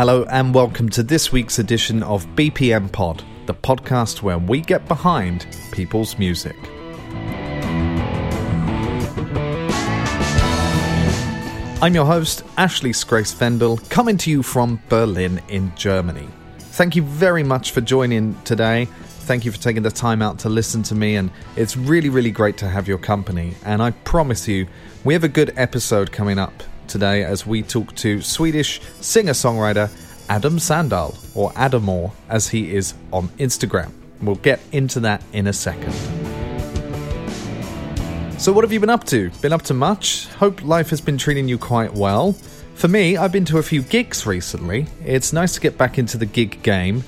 Hello, and welcome to this week's edition of BPM Pod, the podcast where we get behind people's music. I'm your host, Ashley Scrace Vendel, coming to you from Berlin in Germany. Thank you very much for joining today. Thank you for taking the time out to listen to me, and it's really, really great to have your company. And I promise you, we have a good episode coming up today as we talk to Swedish singer songwriter Adam Sandahl, or Adamore as he is on Instagram. We'll get into that in a second. So, what have you been up to? Been up to much? Hope life has been treating you quite well. For me, I've been to a few gigs recently. It's nice to get back into the gig game.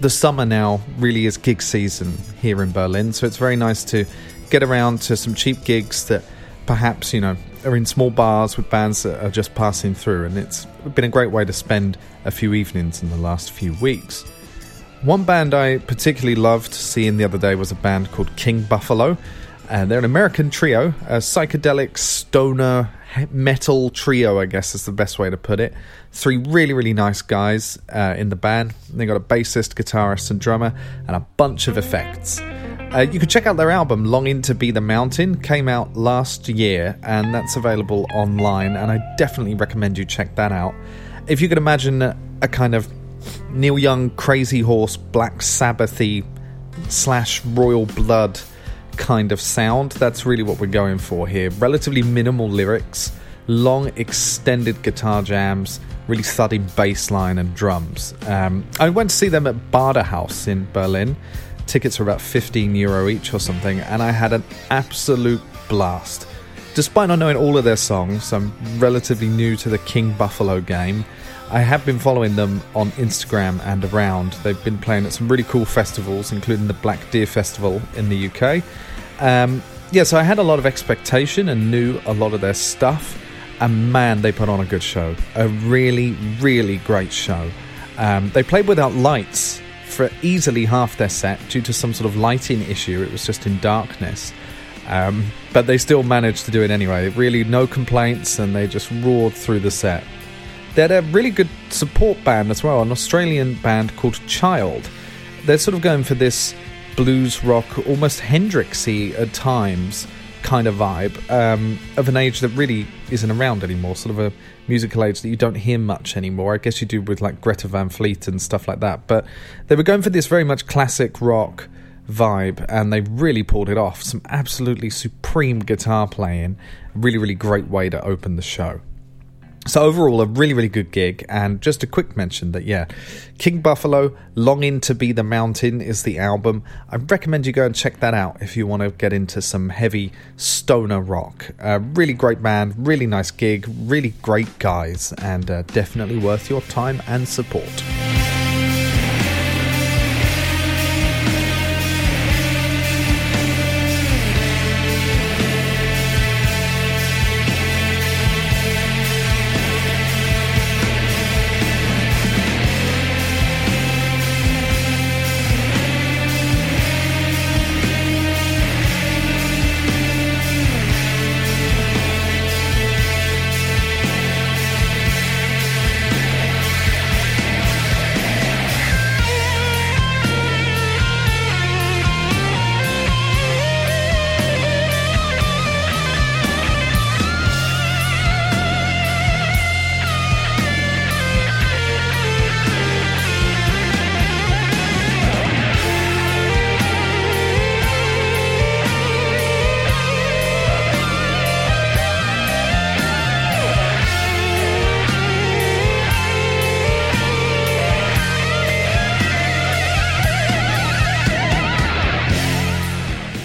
The summer now really is gig season here in Berlin, so it's very nice to get around to some cheap gigs that perhaps, you know, are in small bars with bands that are just passing through, and it's been a great way to spend a few evenings in the last few weeks. One band I particularly loved seeing the other day was a band called King Buffalo. And they're an American trio, a psychedelic stoner metal trio, I guess is the best way to put it. Three really, really nice guys uh, in the band. They got a bassist, guitarist, and drummer, and a bunch of effects. Uh, you can check out their album, Longing to Be the Mountain, came out last year, and that's available online, and I definitely recommend you check that out. If you could imagine a, kind of Neil Young, Crazy Horse, Black Sabbathy slash Royal Blood kind of sound, that's really what we're going for here. Relatively minimal lyrics, long extended guitar jams, really thudding bass line and drums. Um, I went to see them at Badehaus in Berlin Tickets were about 15 euro each or something, and I had an absolute blast. Despite not knowing all of their songs, I'm relatively new to the King Buffalo game. I have been following them on Instagram and around. They've been playing at some really cool festivals, including the Black Deer Festival in the UK. Um, yeah, so I had a lot of expectation and knew a lot of their stuff. And man, they put on a good show. A really, really great show. Um, they played without lights for easily half their set due to some sort of lighting issue. It was just in darkness. Um, but they still managed to do it anyway. Really, no complaints, and they just roared through the set. They had a really good support band as well, an Australian band called Child. They're sort of going for this blues rock, almost Hendrixy at times kind of vibe um, of an age that really isn't around anymore. Sort of a musical age that you don't hear much anymore. I guess you do with like Greta Van Fleet and stuff like that. But they were going for this very much classic rock vibe and they really pulled it off. Some absolutely supreme guitar playing. Really, really great way to open the show. So overall, a really, really good gig. And just a quick mention that yeah, King Buffalo, "Longing to Be the Mountain" is the album. I recommend you go and check that out if you want to get into some heavy stoner rock. Uh, really great band, really nice gig, really great guys, and uh, definitely worth your time and support.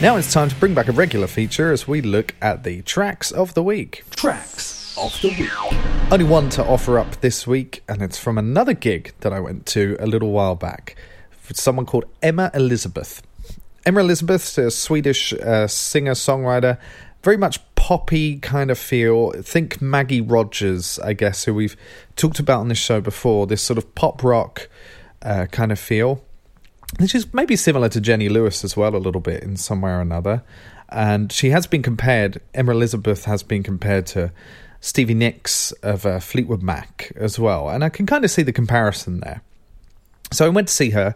Now it's time to bring back a regular feature as we look at the tracks of the week. Tracks of the week. Only one to offer up this week, and it's from another gig that I went to a little while back. For someone called Emma Elizabeth. Emma Elizabeth, a Swedish uh, singer songwriter, very much poppy kind of feel. Think Maggie Rogers, I guess, who we've talked about on this show before. This sort of pop rock uh, kind of feel which is maybe similar to Jenny Lewis as well, a little bit in some way or another. And she has been compared, Emma Elizabeth has been compared to Stevie Nicks of uh, Fleetwood Mac as well, and I can kind of see the comparison there. So I went to see her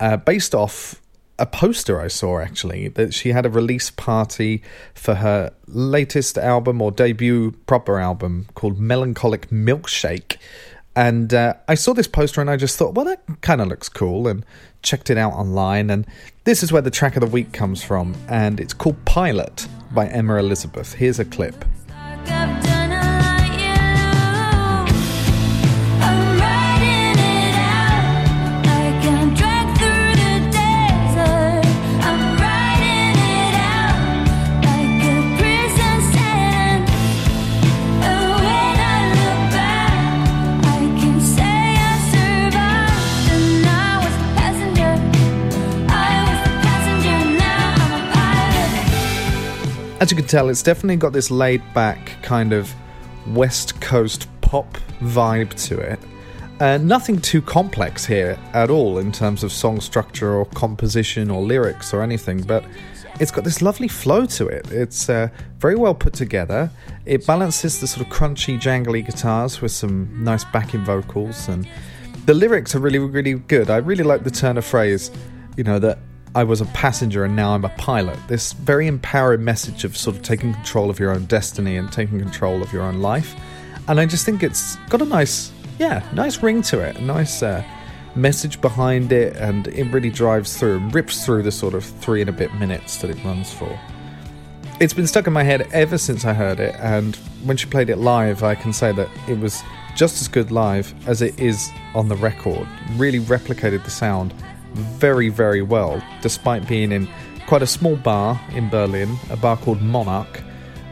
uh, based off a poster I saw actually that she had a release party for her latest album or debut proper album called Melancholic Milkshake. And uh, I saw this poster and I just thought, well, that kind of looks cool, and checked it out online. And this is where the track of the week comes from, and it's called Pilot by Emma Elizabeth. Here's a clip. As you can tell, it's definitely got this laid back kind of West Coast pop vibe to it. Uh, nothing too complex here at all in terms of song structure or composition or lyrics or anything, but it's got this lovely flow to it. It's uh, very well put together. It balances the sort of crunchy, jangly guitars with some nice backing vocals, and the lyrics are really, really good. I really like the turn of phrase, you know, that I was a passenger and now I'm a pilot. This very empowering message of sort of taking control of your own destiny and taking control of your own life. And I just think it's got a nice, yeah, nice ring to it, a nice uh, message behind it, and it really drives through and rips through the sort of three and a bit minutes that it runs for. It's been stuck in my head ever since I heard it, and when she played it live, I can say that it was just as good live as it is on the record. Really replicated the sound very, very well, despite being in quite a small bar in Berlin, a bar called Monarch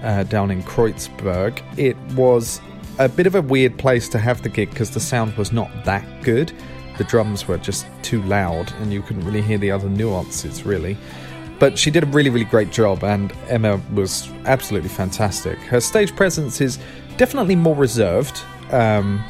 uh, down in Kreuzberg. It was a bit of a weird place to have the gig because the sound was not that good. The drums were just too loud and you couldn't really hear the other nuances, really. But she did a really, really great job, and Emma was absolutely fantastic. Her stage presence is definitely more reserved, um,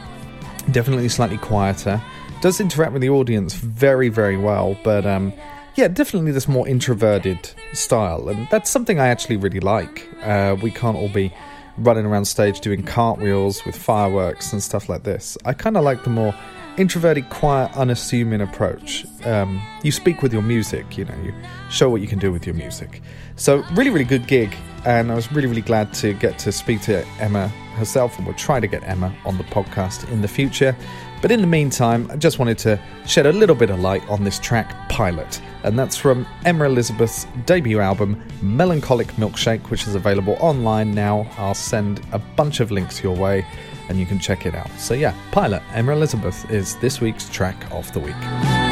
definitely slightly quieter does interact with the audience very, very well, but um, yeah, definitely this more introverted style, and that's something I actually really like. Uh, we can't all be running around stage doing cartwheels with fireworks and stuff like this. I kind of like the more introverted, quiet, unassuming approach. Um, you speak with your music, you know, you show what you can do with your music. So, really, really good gig, and I was really, really glad to get to speak to Emma herself, and we'll try to get Emma on the podcast in the future. But in the meantime, I just wanted to shed a little bit of light on this track, Pilot, and that's from Emma Elizabeth's debut album, Melancholic Milkshake, which is available online now. I'll send a bunch of links your way and you can check it out. So, yeah, Pilot, Emma Elizabeth is this week's track of the week.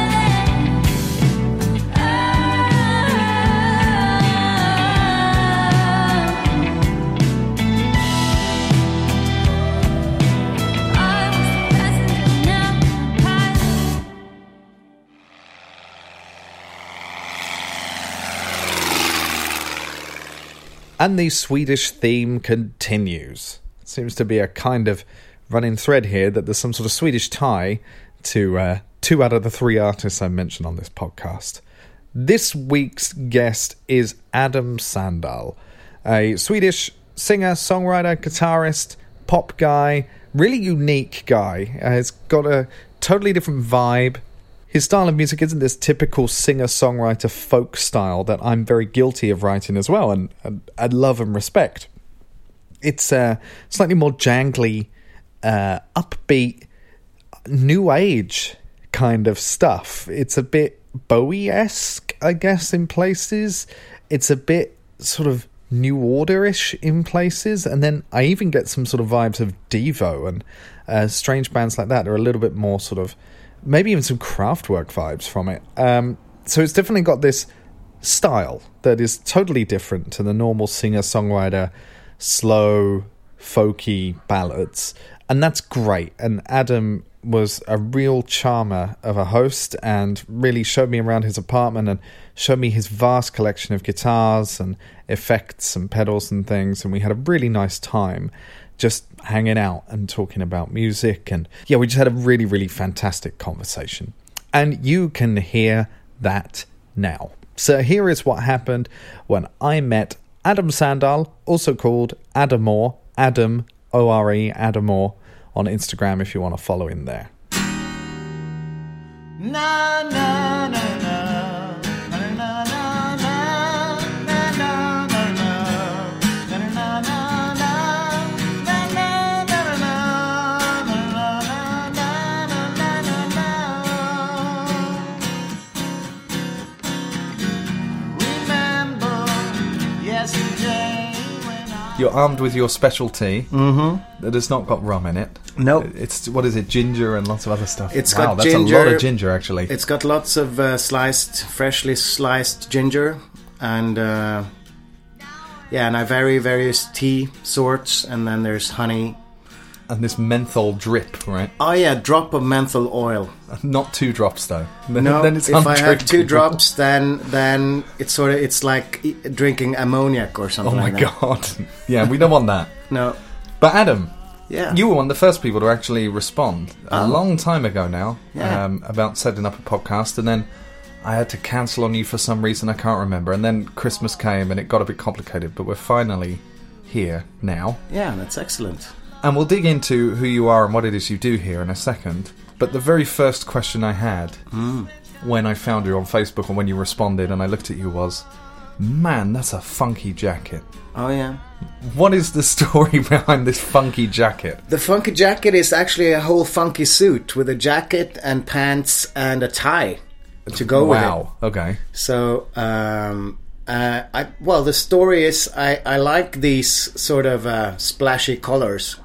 And the Swedish theme continues. It seems to be a kind of running thread here that there's some sort of Swedish tie to uh, two out of the three artists I mentioned on this podcast. This week's guest is Adam Sandahl, a Swedish singer, songwriter, guitarist, pop guy, really unique guy. Uh, he's got a totally different vibe his style of music isn't this typical singer songwriter folk style that I'm very guilty of writing as well, and, and I love and respect. It's uh, slightly more jangly, uh, upbeat, new age kind of stuff. It's a bit Bowie esque, I guess, in places. It's a bit sort of New Order-ish in places, and then I even get some sort of vibes of Devo and uh, strange bands like that. They're a little bit more sort of maybe even some Kraftwerk vibes from it. Um, so it's definitely got this style that is totally different to the normal singer songwriter, slow, folky ballads. And that's great. And Adam was a real charmer of a host and really showed me around his apartment and showed me his vast collection of guitars and effects and pedals and things. And we had a really nice time just hanging out and talking about music. And yeah, we just had a really, really fantastic conversation. And you can hear that now. So here is what happened when I met Adam Sandahl, also called Adamore, Adam O R E Adamore on Instagram if you want to follow him there. You're armed with your specialty that has not got rum in it. Nope. It's what is it? Ginger and lots of other stuff. It's wow, got that's a lot of ginger actually. It's got lots of uh, sliced, freshly sliced ginger, and uh, yeah, and I vary various tea sorts, and then there's honey. And this menthol drip, right? Oh yeah, drop of menthol oil. Not two drops though. Then, No, then it's if I have two drops, then then it's sort of it's like drinking ammoniac or something. Oh my like god. yeah, we don't want that. No, But Adam, yeah, you were one of the first people to actually respond a long time ago now Yeah. um, about setting up a podcast, and then I had to cancel on you for some reason I can't remember. And then Christmas came, and it got a bit complicated. But we're finally here now, yeah, that's excellent. And we'll dig into who you are and what it is you do here in a second. But the very first question I had when I found you on Facebook and when you responded, and I looked at you was, "Man, that's a funky jacket." Oh yeah. What is the story behind this funky jacket? The funky jacket is actually a whole funky suit with a jacket and pants and a tie to go with it. wow. Okay. So, um, uh, I well, the story is I, I like these sort of uh, splashy colors,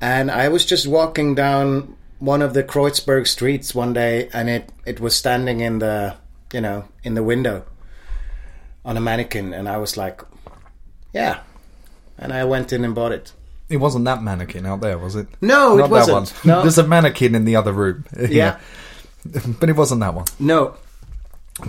and I was just walking down one of the Kreuzberg streets one day, and it it was standing in the you know in the window on a mannequin, and I was like, yeah, and I went in and bought it. It wasn't that mannequin out there, was it? No, it wasn't. that one. No. There's a mannequin in the other room. Yeah. but it wasn't that one. No,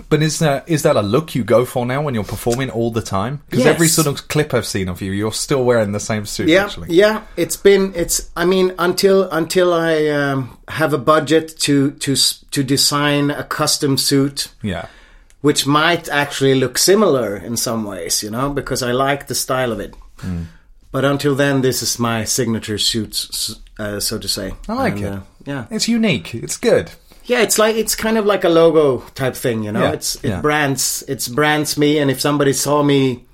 But is that is that a look you go for now when you're performing all the time? Because every sort of clip I've seen of you, you're still wearing the same suit. yeah, actually. yeah. It's been it's. I mean, until until I um, have a budget to to to design a custom suit, Yeah. which might actually look similar in some ways, you know, because I like the style of it. Hmm. But until then, this is my signature suit, uh, so to say. I like And, it. uh, yeah, It's unique. It's good. Yeah. It's like it's kind of like a logo type thing, you know. Yeah, It's it yeah. brands it's brands me, and if somebody saw me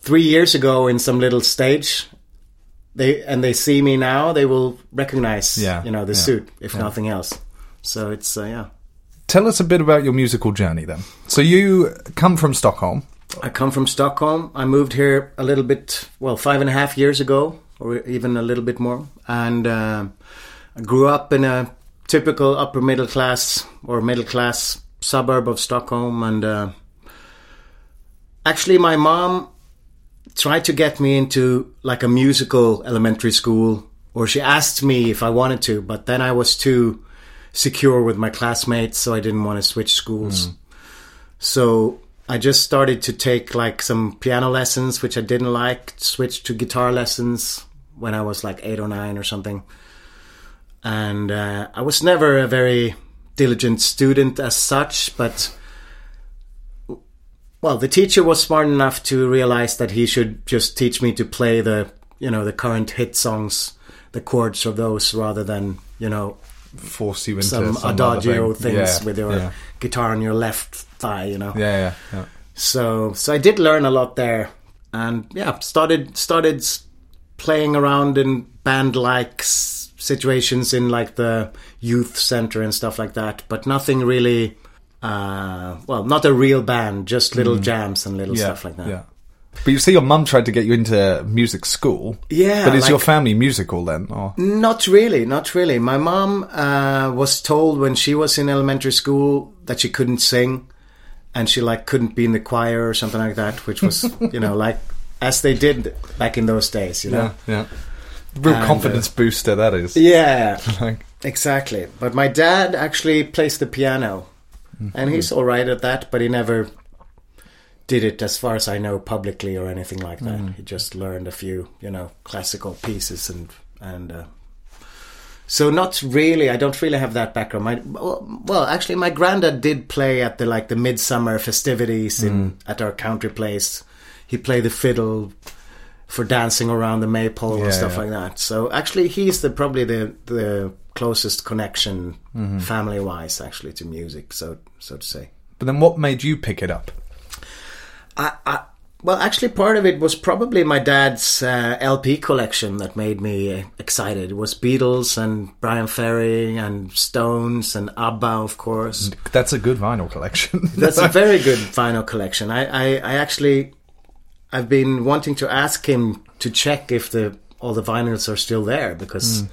three years ago in some little stage, they and they see me now, they will recognize, Yeah, you know, the suit if nothing else. So it's uh, yeah. Tell us a bit about your musical journey then. So you come from Stockholm. I come from Stockholm. I moved here a little bit, well, five and a half years ago, or even a little bit more. And uh, I grew up in a typical upper middle class or middle class suburb of Stockholm. And uh, actually, my mom tried to get me into like a musical elementary school, or she asked me if I wanted to, but then I was too secure with my classmates, so I didn't want to switch schools. So I just started to take like some piano lessons, which I didn't like, switched to guitar lessons when I was like eight or nine or something. And uh, I was never a very diligent student as such, but well, the teacher was smart enough to realize that he should just teach me to play the, you know, the current hit songs, the chords of those, rather than, you know, Force you into some, some, adagio thing. things Yeah, with your yeah. guitar on your left thigh, you know. Yeah, yeah, yeah. So so I did learn a lot there, and yeah, started started playing around in band like situations in like the youth center and stuff like that, but nothing really. Uh, well, not a real band, just little jams and little Mm. yeah, stuff like that. Yeah. But you see, your mum tried to get you into music school. Yeah, But is your family musical then? Or Not really, not really. My mom uh, was told when she was in elementary school that she couldn't sing, and she like couldn't be in the choir or something like that, which was you know like as they did back in those days, you know. yeah, yeah. Real And, uh, confidence booster that is. Yeah, Like, exactly. But my dad actually plays the piano, and he's all right at that, but he never did it, as far as I know, publicly or anything like that. He just learned a few, you know, classical pieces and and. Uh, so not really. I don't really have that background. My well, actually, my granddad did play at the like the midsummer festivities in at our country place. He played the fiddle for dancing around the maypole Yeah, and stuff yeah. like that. So actually, he's the probably the the closest connection Mm-hmm. family wise actually to music. So so to say. But then what made you pick it up? I, I well, actually, part of it was probably my dad's uh, LP collection that made me uh, excited. It was Beatles and Bryan Ferry and Stones and ABBA, of course. That's a good vinyl collection. That's a very good vinyl collection. I, I, I actually, I've been wanting to ask him to check if the all the vinyls are still there because,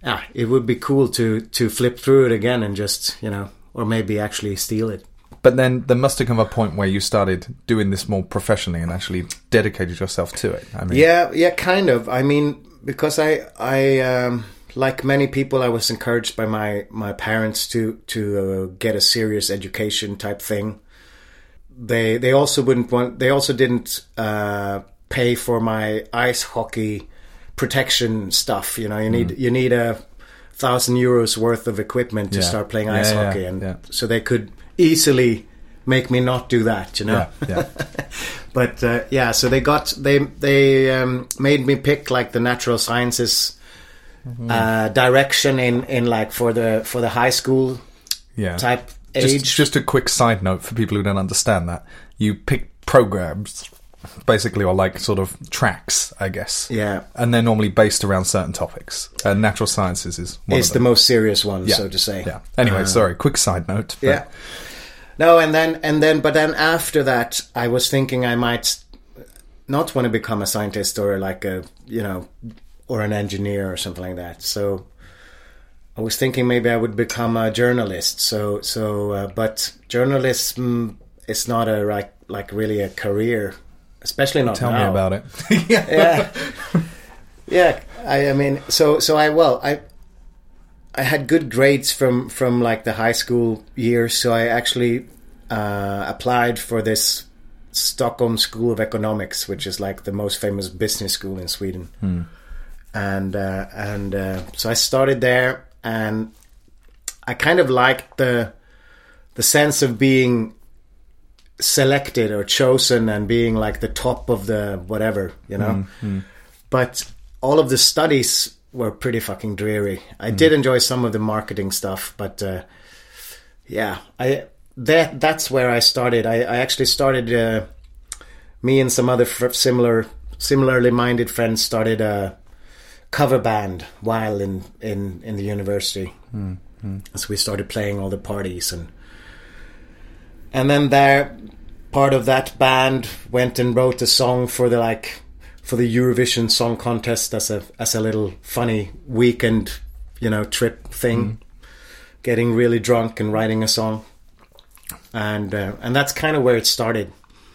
yeah, it would be cool to to flip through it again and just you know, or maybe actually steal it. But then there must have come a point where you started doing this more professionally and actually dedicated yourself to it. I mean, Yeah, yeah, kind of. I mean, because I, I, um, like many people, I was encouraged by my my parents to to uh, get a serious education type thing. They they also wouldn't want. They also didn't uh, pay for my ice hockey protection stuff. You know, you need you need a thousand euros worth of equipment to Yeah. start playing ice yeah, hockey, and yeah. so they could easily make me not do that. You know. yeah, yeah. but uh, yeah, so they got they they um, made me pick like the natural sciences Mm-hmm. uh, direction in in like for the for the high school yeah. type age. Just, just a quick side note for people who don't understand that. You pick programs, basically, or like sort of tracks, I guess. yeah, And they're normally based around certain topics. And natural sciences is one it's the most serious one, yeah. so to say. Yeah. Anyway, Uh, sorry, quick side note. but- Yeah. No, and then and then, but then after that, I was thinking I might not want to become a scientist or like a you know or an engineer or something like that. So I was thinking maybe I would become a journalist. So so, uh, but journalism is not a like like really a career, especially not now. Tell me about it. yeah. yeah I, I mean so so i well i i had good grades from from like the high school years so i actually uh, applied for this stockholm school of economics which is like the most famous business school in sweden and uh, and uh, so i started there and i kind of liked the the sense of being selected or chosen and being like the top of the whatever you know but all of the studies were pretty fucking dreary. I did enjoy some of the marketing stuff, but uh, yeah, I that that's where I started. I, I actually started. Uh, me and some other f- similar, similarly minded friends started a cover band while in in in the university. So we started playing all the parties and and then there part of that band went and wrote a song for the like for the Eurovision Song Contest as a as a little funny weekend, you know, trip thing. Getting really drunk and writing a song, and uh, and that's kind of where it started.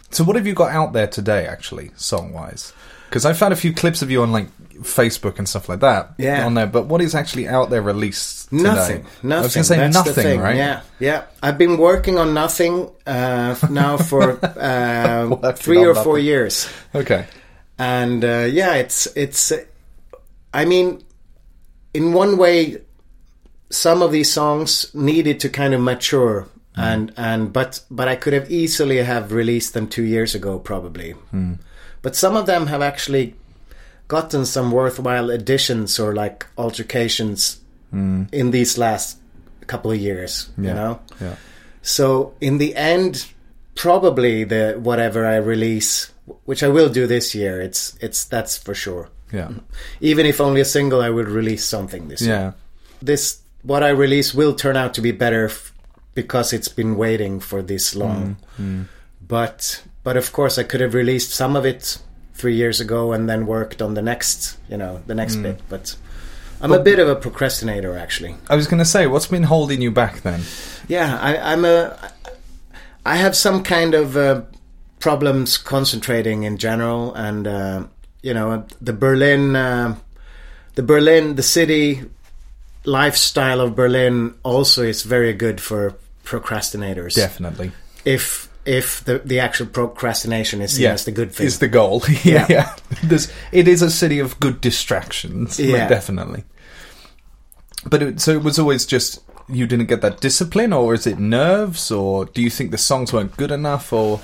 So, what have you got out there today, actually, song wise? Because I found a few clips of you on like Facebook and stuff like that. Yeah. On there, but what is actually out there released? Today? Nothing. Nothing. I was going to say That's nothing, right? Yeah. Yeah. I've been working on nothing uh, now for uh, three or four years. Okay. and uh, yeah, it's it's. I mean, in one way, some of these songs needed to kind of mature, and and but but I could have easily have released them two years ago, probably. But some of them have actually gotten some worthwhile additions or like altercations hmm. in these last couple of years. You know. Yeah. So in the end, probably the whatever I release, which I will do this year, it's it's that's for sure. Yeah. Even if only a single, I will release something this year. Yeah. This what I release will turn out to be better f- because it's been waiting for this long. Hmm. Hmm. But but of course, I could have released some of it three years ago and then worked on the next, you know, the next bit. But I'm a bit of a procrastinator, actually. I was going to say, what's been holding you back then? Yeah, I, I'm a. I have some kind of uh, problems concentrating in general, and uh, you know, the Berlin, uh, the Berlin, the city lifestyle of Berlin also is very good for procrastinators. Definitely. If if the the actual procrastination is seen as the good thing. Is the goal. yeah. yeah. There's, it is a city of good distractions. Yeah. definitely. But it, so it was always just you didn't get that discipline, or is it nerves, or do you think the songs weren't good enough, or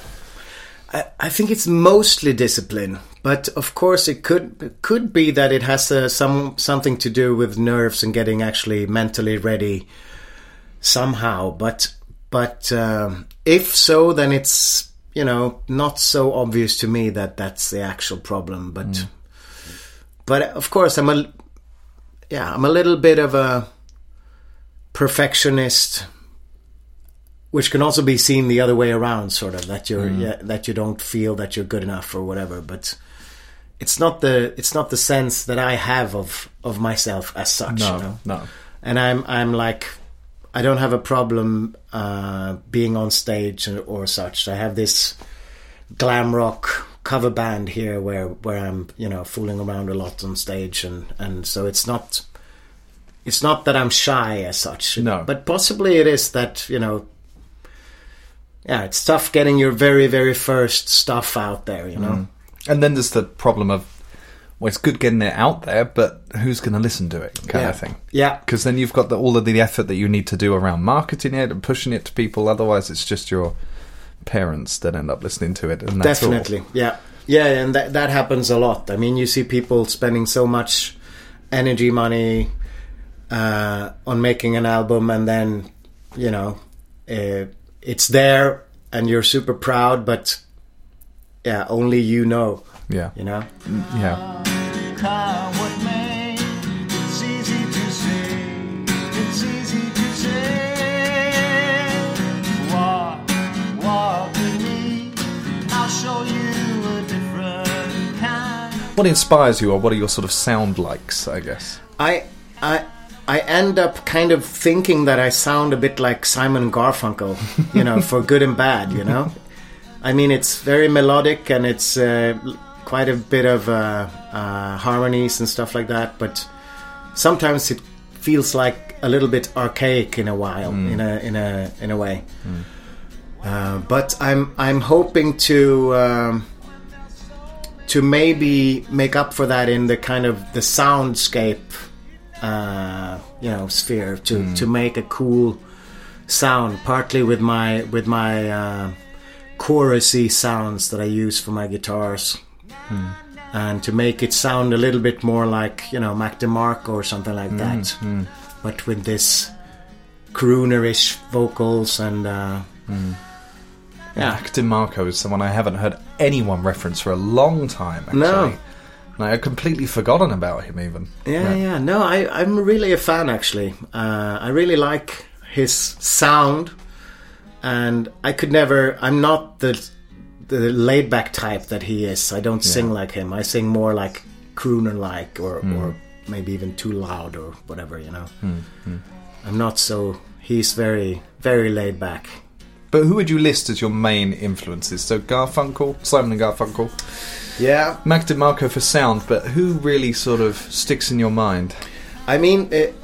I, I think it's mostly discipline, but of course it could it could be that it has uh, some something to do with nerves and getting actually mentally ready somehow. But but um, if so, then it's you know not so obvious to me that that's the actual problem. But but of course I'm a yeah I'm a little bit of a perfectionist which can also be seen the other way around sort of that you're yeah, that you don't feel that you're good enough or whatever but it's not the it's not the sense that I have of of myself as such No, you know? no. and I'm I'm like I don't have a problem uh, being on stage or, or such. I have this glam rock cover band here where where I'm you know fooling around a lot on stage and and so it's not it's not that I'm shy as such. No. but possibly it is that you know yeah it's tough getting your very very first stuff out there you know? And then there's the problem of, well, it's good getting it out there, but who's going to listen to it, kind yeah of thing. yeah Because then you've got the, all of the effort that you need to do around marketing it and pushing it to people. Otherwise, it's just your parents that end up listening to it, and that's all. Definitely, yeah, yeah, and that that happens a lot. I mean, you see people spending so much energy, money uh, on making an album, and then you know uh, it's there, and you're super proud, but yeah, only you know, Yeah, you know. yeah. Come with me. It's easy to say. It's easy to say. Walk, walk with me. I'll show you a different kind. What inspires you, or what are your sort of sound likes? I guess. I I I end up kind of thinking that I sound a bit like Simon Garfunkel, you know, for good and bad, you know. I mean, it's very melodic and it's uh, quite a bit of uh, uh, harmonies and stuff like that, but sometimes it feels like a little bit archaic in a while, in a in a in a way. Uh, but I'm I'm hoping to. Um, to maybe make up for that in the kind of the soundscape uh, you know sphere to to make a cool sound partly with my with my uh, chorusy sounds that I use for my guitars and to make it sound a little bit more like you know Mac DeMarco or something like that but with this croonerish vocals and uh, yeah Mac DeMarco is someone I haven't heard anyone reference for a long time. Actually. No. Like, I'd completely forgotten about him. Even. Yeah, yeah. No, I, I'm really a fan actually. Uh, I really like his sound, and I could never. I'm not the the laid back type that he is. I don't sing like him. I sing more like crooner like, or hmm. or maybe even too loud or whatever. You know. Hmm, hmm. I'm not so. He's very very laid back. But who would you list as your main influences? So Garfunkel, Simon and Garfunkel, Yeah, Mac DeMarco for sound, but who really sort of sticks in your mind? I mean, it,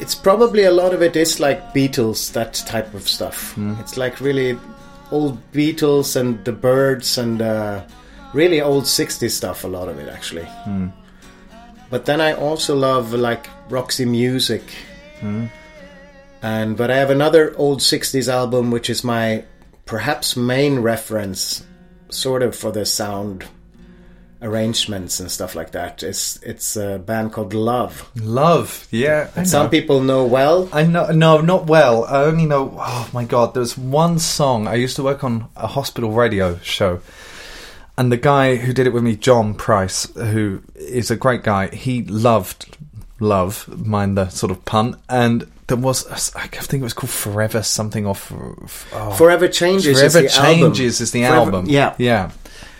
it's probably a lot of it is like Beatles, that type of stuff. It's like really old Beatles and the Byrds and uh, really old 60s stuff, a lot of it actually. But then I also love like Roxy Music. And but I have another old 60s album which is my perhaps main reference sort of for the sound arrangements and stuff like that. It's it's a band called Love. Love, yeah. Some people know well. I know, no, not well. I only know. Oh my god, there's one song. I used to work on a hospital radio show, and the guy who did it with me, John Price, who is a great guy, he loved love, mind the sort of pun, and there was, I think it was called Forever something off. Oh, Forever Changes Forever is the album. Is the Forever- album. Yeah. yeah,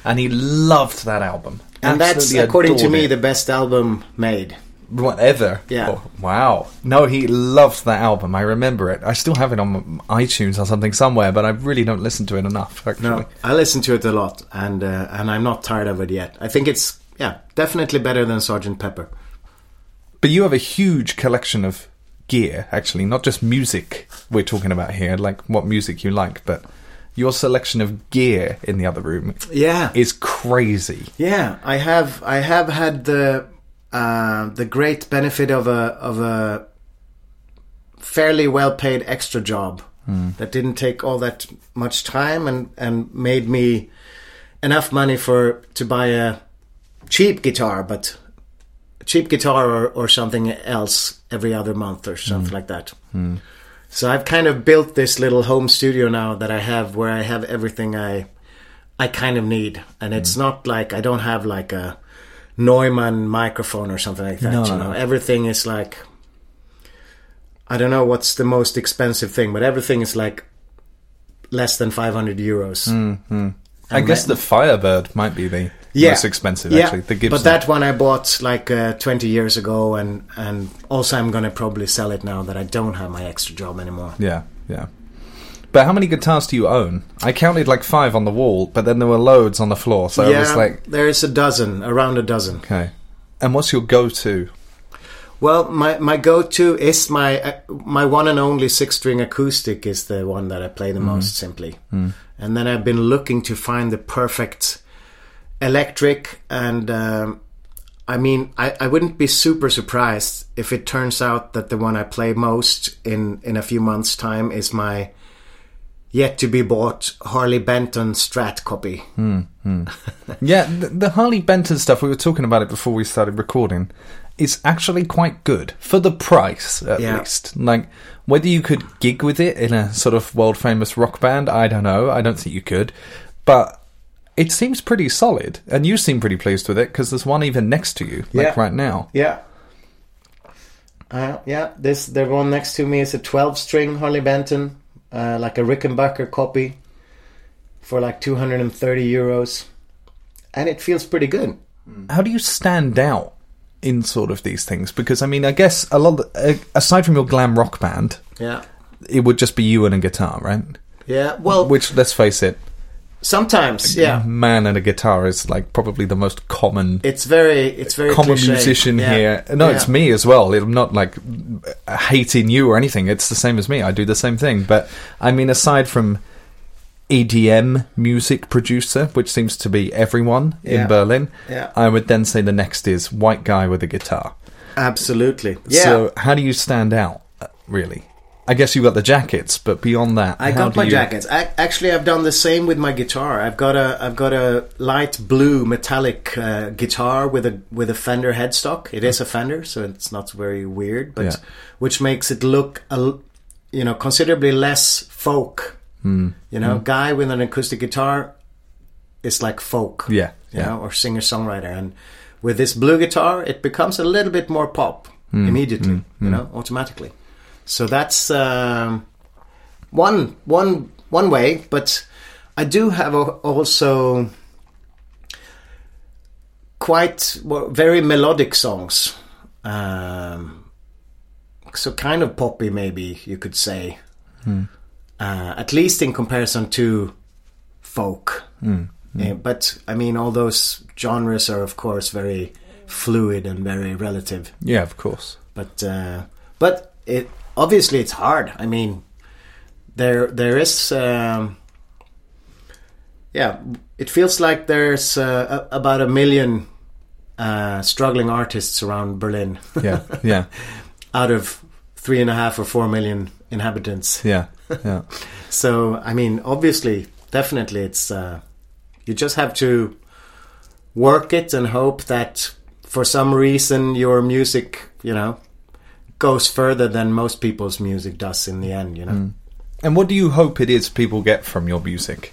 and he loved that album, And that's, according to me, it. the best album made. Whatever. Yeah. Oh, wow. No, he loved that album. I remember it. I still have it on iTunes or something somewhere, but I really don't listen to it enough. Actually. No, I listen to it a lot, and uh, and I'm not tired of it yet. I think it's yeah, definitely better than Sergeant Pepper. But you have a huge collection of gear, actually, not just music. We're talking about here, like what music you like, but your selection of gear in the other room Yeah, is crazy. yeah. I have I have had the uh, the great benefit of a of a fairly well paid extra job hmm. that didn't take all that much time and and made me enough money for to buy a cheap guitar, but cheap guitar or, or something else every other month or something hmm. like that. Hmm. So I've kind of built this little home studio now that I have where I have everything I I kind of need, and it's mm. not like I don't have like a Neumann microphone or something like that. No, you no, know, no. everything is like I don't know what's the most expensive thing, but everything is like less than five hundred euros. Mm, mm. I guess the Firebird might be the most expensive, Yeah, actually. The Gibson. But that one I bought like uh, 20 years ago, and and also I'm gonna probably sell it now that I don't have my extra job anymore. Yeah, yeah. But how many guitars do you own? I counted like five on the wall, but then there were loads on the floor. So yeah, was like, there's a dozen, around a dozen. okay. And what's your go-to? Well, my my go-to is my uh, my one and only six-string acoustic is the one that I play the most simply, and then I've been looking to find the perfect electric, and um, I mean, I, I wouldn't be super surprised if it turns out that the one I play most in in a few months' time is my yet to be bought Harley Benton Strat copy. Yeah, the, the Harley Benton stuff, we were talking about it before we started recording, is actually quite good for the price, at Yeah. least. Like, whether you could gig with it in a sort of world famous rock band, I don't know. I don't think you could. But it seems pretty solid. And you seem pretty pleased with it because there's one even next to you, like Yeah. right now. Yeah. Uh, yeah, this the one next to me is a 12 string Harley Benton, uh, like a Rickenbacker copy for like 230 euros. And it feels pretty good. How do you stand out in sort of these things? Because, I mean, I guess a lot, of, uh, aside from your glam rock band, Yeah. it would just be you and a guitar, right? Yeah, well, Which, let's face it, sometimes, yeah. man and a guitar is like probably the most common It's very, it's very common cliche. musician Yeah. here. No, Yeah. it's me as well. I'm not like hating you or anything. It's the same as me. I do the same thing. But I mean, aside from EDM music producer, which seems to be everyone Yeah. in Berlin, Yeah. I would then say the next is white guy with a guitar. Absolutely. Yeah. So how do you stand out, really? I guess you got the jackets, but beyond that, I got my you- jackets. I, actually, I've done the same with my guitar. I've got a I've got a light blue metallic uh, guitar with a with a Fender headstock. It is a Fender, so it's not very weird, but Yeah. which makes it look a, you know considerably less folk. Hmm. You know, guy with an acoustic guitar is like folk. Yeah, you yeah. know, or singer songwriter, and with this blue guitar, it becomes a little bit more pop Hmm. immediately. You know, automatically. So that's um, one one one way, but I do have also quite well, very melodic songs. Um, so kind of poppy, maybe you could say. Uh, at least in comparison to folk. Yeah, but I mean, all those genres are, of course, very fluid and very relative Yeah, of course. but uh, but it obviously it's hard. I mean, there there is um, yeah, it feels like there's uh, a, about a million uh, struggling artists around Berlin Yeah, yeah, out of three and a half or four million inhabitants. yeah, yeah. So I mean, obviously, definitely, it's uh, you just have to work it and hope that for some reason your music, you know, goes further than most people's music does in the end. You know, mm. And what do you hope it is people get from your music?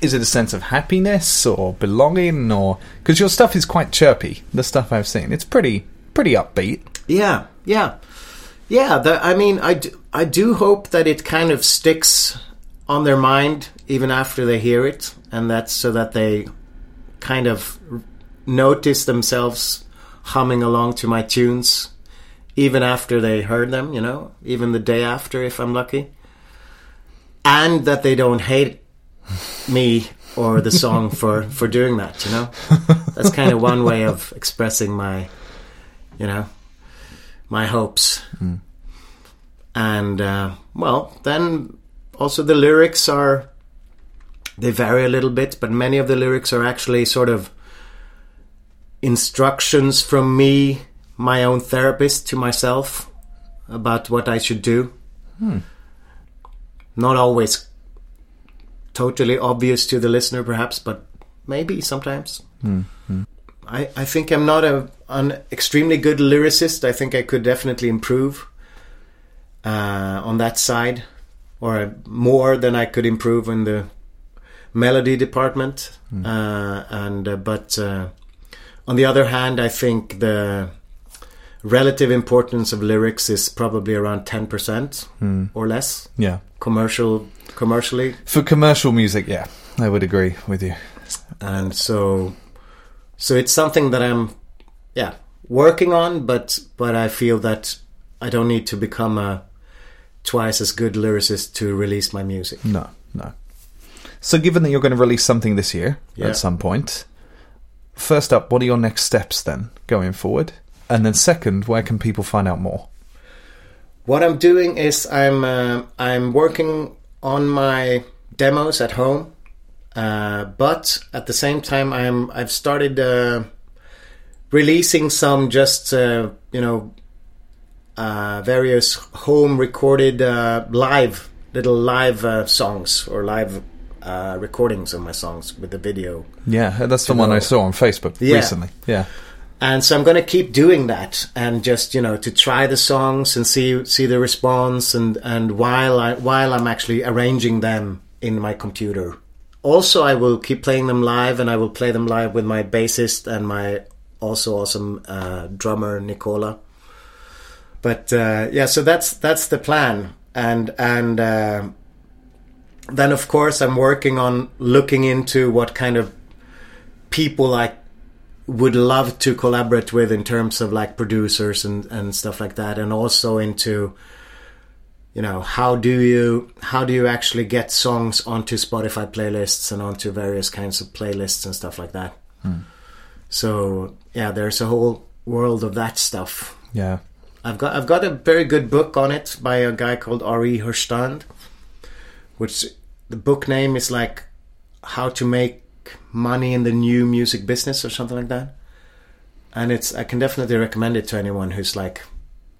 Is it a sense of happiness or belonging, or because your stuff is quite chirpy? The stuff I've seen, it's pretty pretty upbeat. yeah, yeah, yeah. The, I mean, I do, I do hope that it kind of sticks on their mind even after they hear it, and that's so that they kind of notice themselves humming along to my tunes even after they heard them, you know, even the day after if I'm lucky. And that they don't hate me or the song for for doing that, you know. That's kind of one way of expressing my you know, my hopes. And uh, well, then also the lyrics are they vary a little bit, but many of the lyrics are actually sort of instructions from me, my own therapist, to myself about what I should do. not always totally obvious to the listener, perhaps, but maybe sometimes. I, I think I'm not a an extremely good lyricist. I think I could definitely improve uh, on that side, or more than I could improve in the melody department. Uh, and uh, but uh, on the other hand, I think the relative importance of lyrics is probably around ten percent hmm. or less Yeah. commercial commercially For commercial music, yeah, I would agree with you. and so so it's something that I'm yeah working on but but I feel that I don't need to become a twice as good lyricist to release my music No, no. So, given that you're going to release something this year Yeah. at some point, first up, what are your next steps then going forward? And then, second, where can people find out more? what I'm doing is I'm uh, I'm working on my demos at home uh, but at the same time I'm I've started uh, releasing some just uh, you know uh, various home recorded uh, live little live uh, songs or live uh, recordings of my songs with the video Yeah, that's the one I saw on Facebook Yeah. recently. Yeah. And so I'm going to keep doing that and just you know to try the songs and see see the response and and while I while I'm actually arranging them in my computer. Also, I will keep playing them live and I will play them live with my bassist and my also awesome uh, drummer Nicola. But uh, yeah, so that's that's the plan and and. Uh, then of course I'm working on looking into what kind of people I would love to collaborate with in terms of like producers and, and stuff like that and also into you know how do you how do you actually get songs onto spotify playlists and onto various kinds of playlists and stuff like that? Hmm. So yeah there's a whole world of that stuff. Yeah. I've got I've got a very good book on it by a guy called Ari Herstand, which the book name is like how to make money in the new music business or something like that. And it's I can definitely recommend it to anyone who's like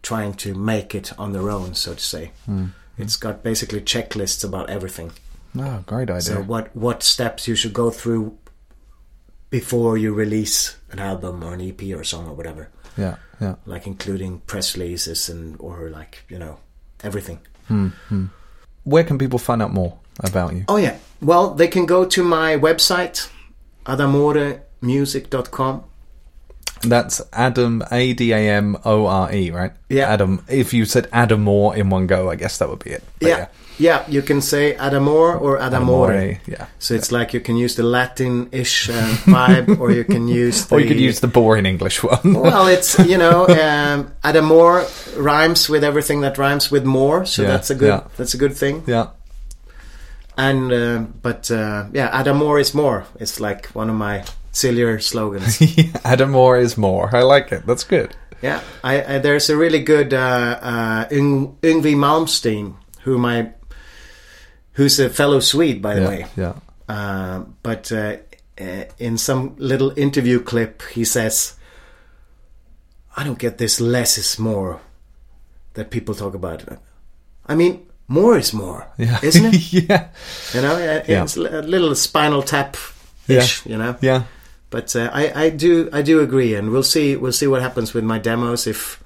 trying to make it on their own, so to say. Hmm. It's got basically checklists about everything. Oh, great idea. So what what steps you should go through before you release an album or an EP or a song or whatever yeah, yeah. like including press releases and or like you know everything hmm, hmm. Where can people find out more about you? oh yeah well they can go to my website adamoremusic.com That's Adam A D A M O R E, right? Yeah. Adam. If you said Adam Moore in one go, I guess that would be it. But yeah. yeah you can say adamore or adamore Adamore, yeah. so it's like you can use the latin-ish uh, vibe or you can use the, Or you could use the boring English one. well it's you know um, adamore rhymes with everything that rhymes with more so Yeah, that's a good yeah. that's a good thing yeah. And uh, but uh, yeah adamore is more it's like one of my sillier slogans Adam Moore is more. I like it. That's good. Yeah, I, I, there's a really good uh, uh, Yng, Yngwie Malmsteen, whom I, who's a fellow Swede, by the Yeah. way. Yeah. Uh, but uh, uh, in some little interview clip, he says, "I don't get this less is more that people talk about. I mean, more is more, Yeah. isn't it? yeah. you know, Yeah. it's a little Spinal Tap ish, you know." Yeah. But uh, I, I do I do agree, and we'll see we'll see what happens with my demos if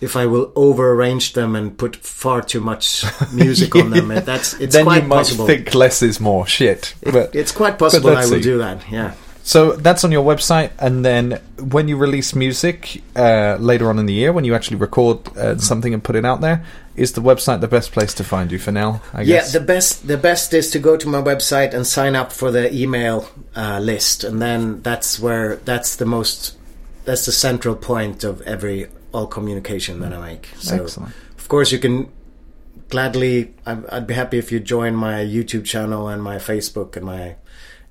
if I will over arrange them and put far too much music on them. That's it's then quite you might possible. think less is more. Shit. But it's quite possible I will see. do that. Yeah. So that's on your website, and then when you release music uh, later on in the year, when you actually record uh, something and put it out there, is the website the best place to find you for now? I Yeah, guess. the best the best is to go to my website and sign up for the email uh, list, and then that's where that's the most that's the central point of every all communication that I make. So, Excellent. of course, you can gladly. I'd, I'd be happy if you join my YouTube channel and my Facebook and my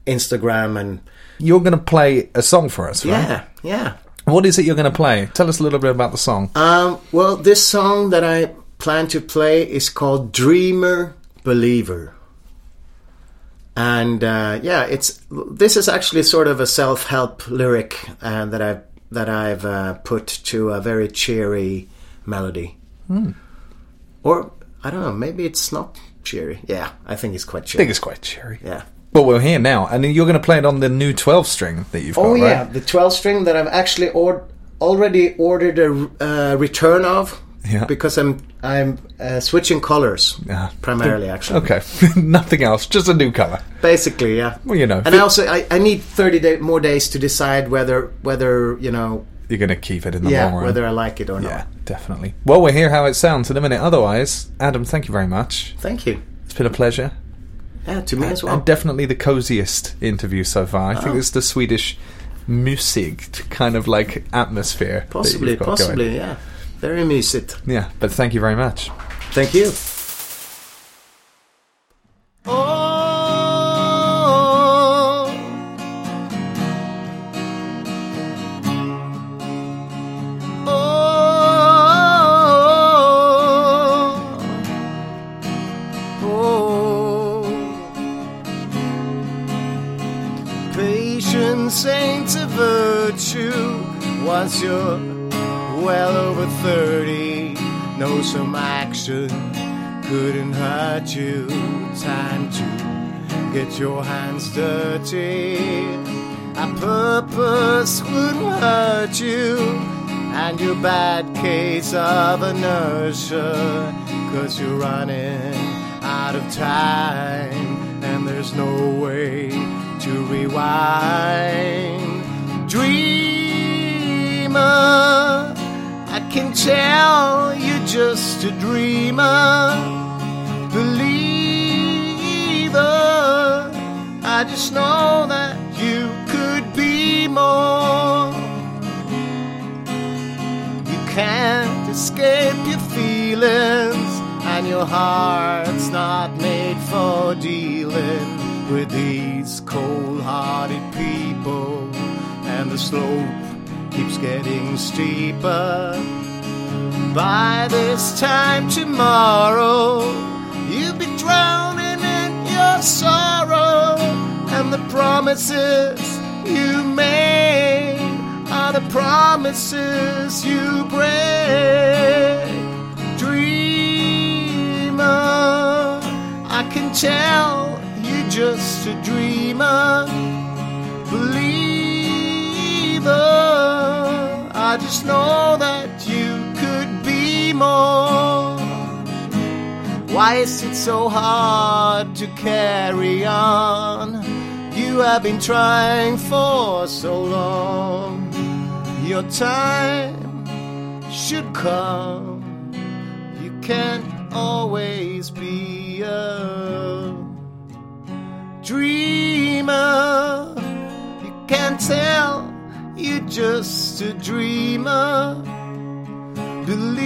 Instagram and You're going to play a song for us, right? yeah, yeah. What is it you're going to play? Tell us a little bit about the song. Um, well, this song that I plan to play is called "Dreamer Believer," and uh, yeah, it's this is actually sort of a self-help lyric uh, that I've that I've uh, put to a very cheery melody, or I don't know, maybe it's not cheery. Yeah, I think it's quite cheery. I think it's quite cheery. Yeah. Well, we're here now, and you're going to play it on the new 12 string that you've got, Oh right? yeah, the 12 string that I've actually or- already ordered a uh, return of. Yeah. Because I'm I'm uh, switching colors Yeah. primarily actually. Okay, nothing else, just a new color. Basically, yeah. Well, you know, And I also I, I need 30 day, more days to decide whether whether you know you're going to keep it in the yeah long run. whether I like it or not. yeah, definitely. Well, we'll hear how it sounds in a minute. Otherwise, Adam, thank you very much. Thank you. It's been a pleasure. Yeah, to me as well. And definitely the coziest interview so far. I think Oh. it's the Swedish musik kind of like atmosphere. possibly, got going. possibly, yeah. Very mysigt. Yeah, but thank you very much. Thank you. Your hands dirty. A purpose wouldn't hurt you. And your bad case of inertia. Cause you're running out of time. And there's no way to rewind. Dreamer, I can tell you're just a dreamer. Just know that you could be more. You can't escape your feelings, and your heart's not made for dealing with these cold hearted people. And the slope keeps getting steeper. By this time tomorrow, promises you made are the promises you break. Dreamer, I can tell you're just a dreamer. Believer, I just know that you could be more. Why is it so hard to carry on? You have been trying for so long. Your time should come. You can't always be a dreamer. You can't tell you're just a dreamer. Believer,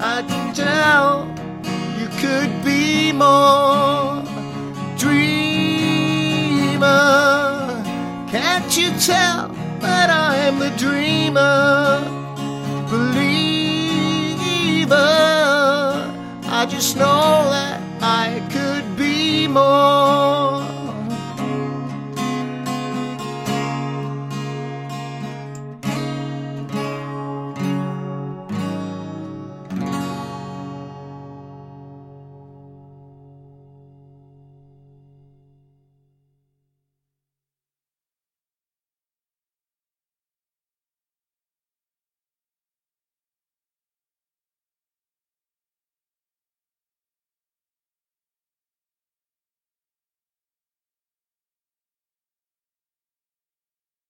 I can tell you could be more. Tell that I'm the dreamer? Believer, I just know that I could be more.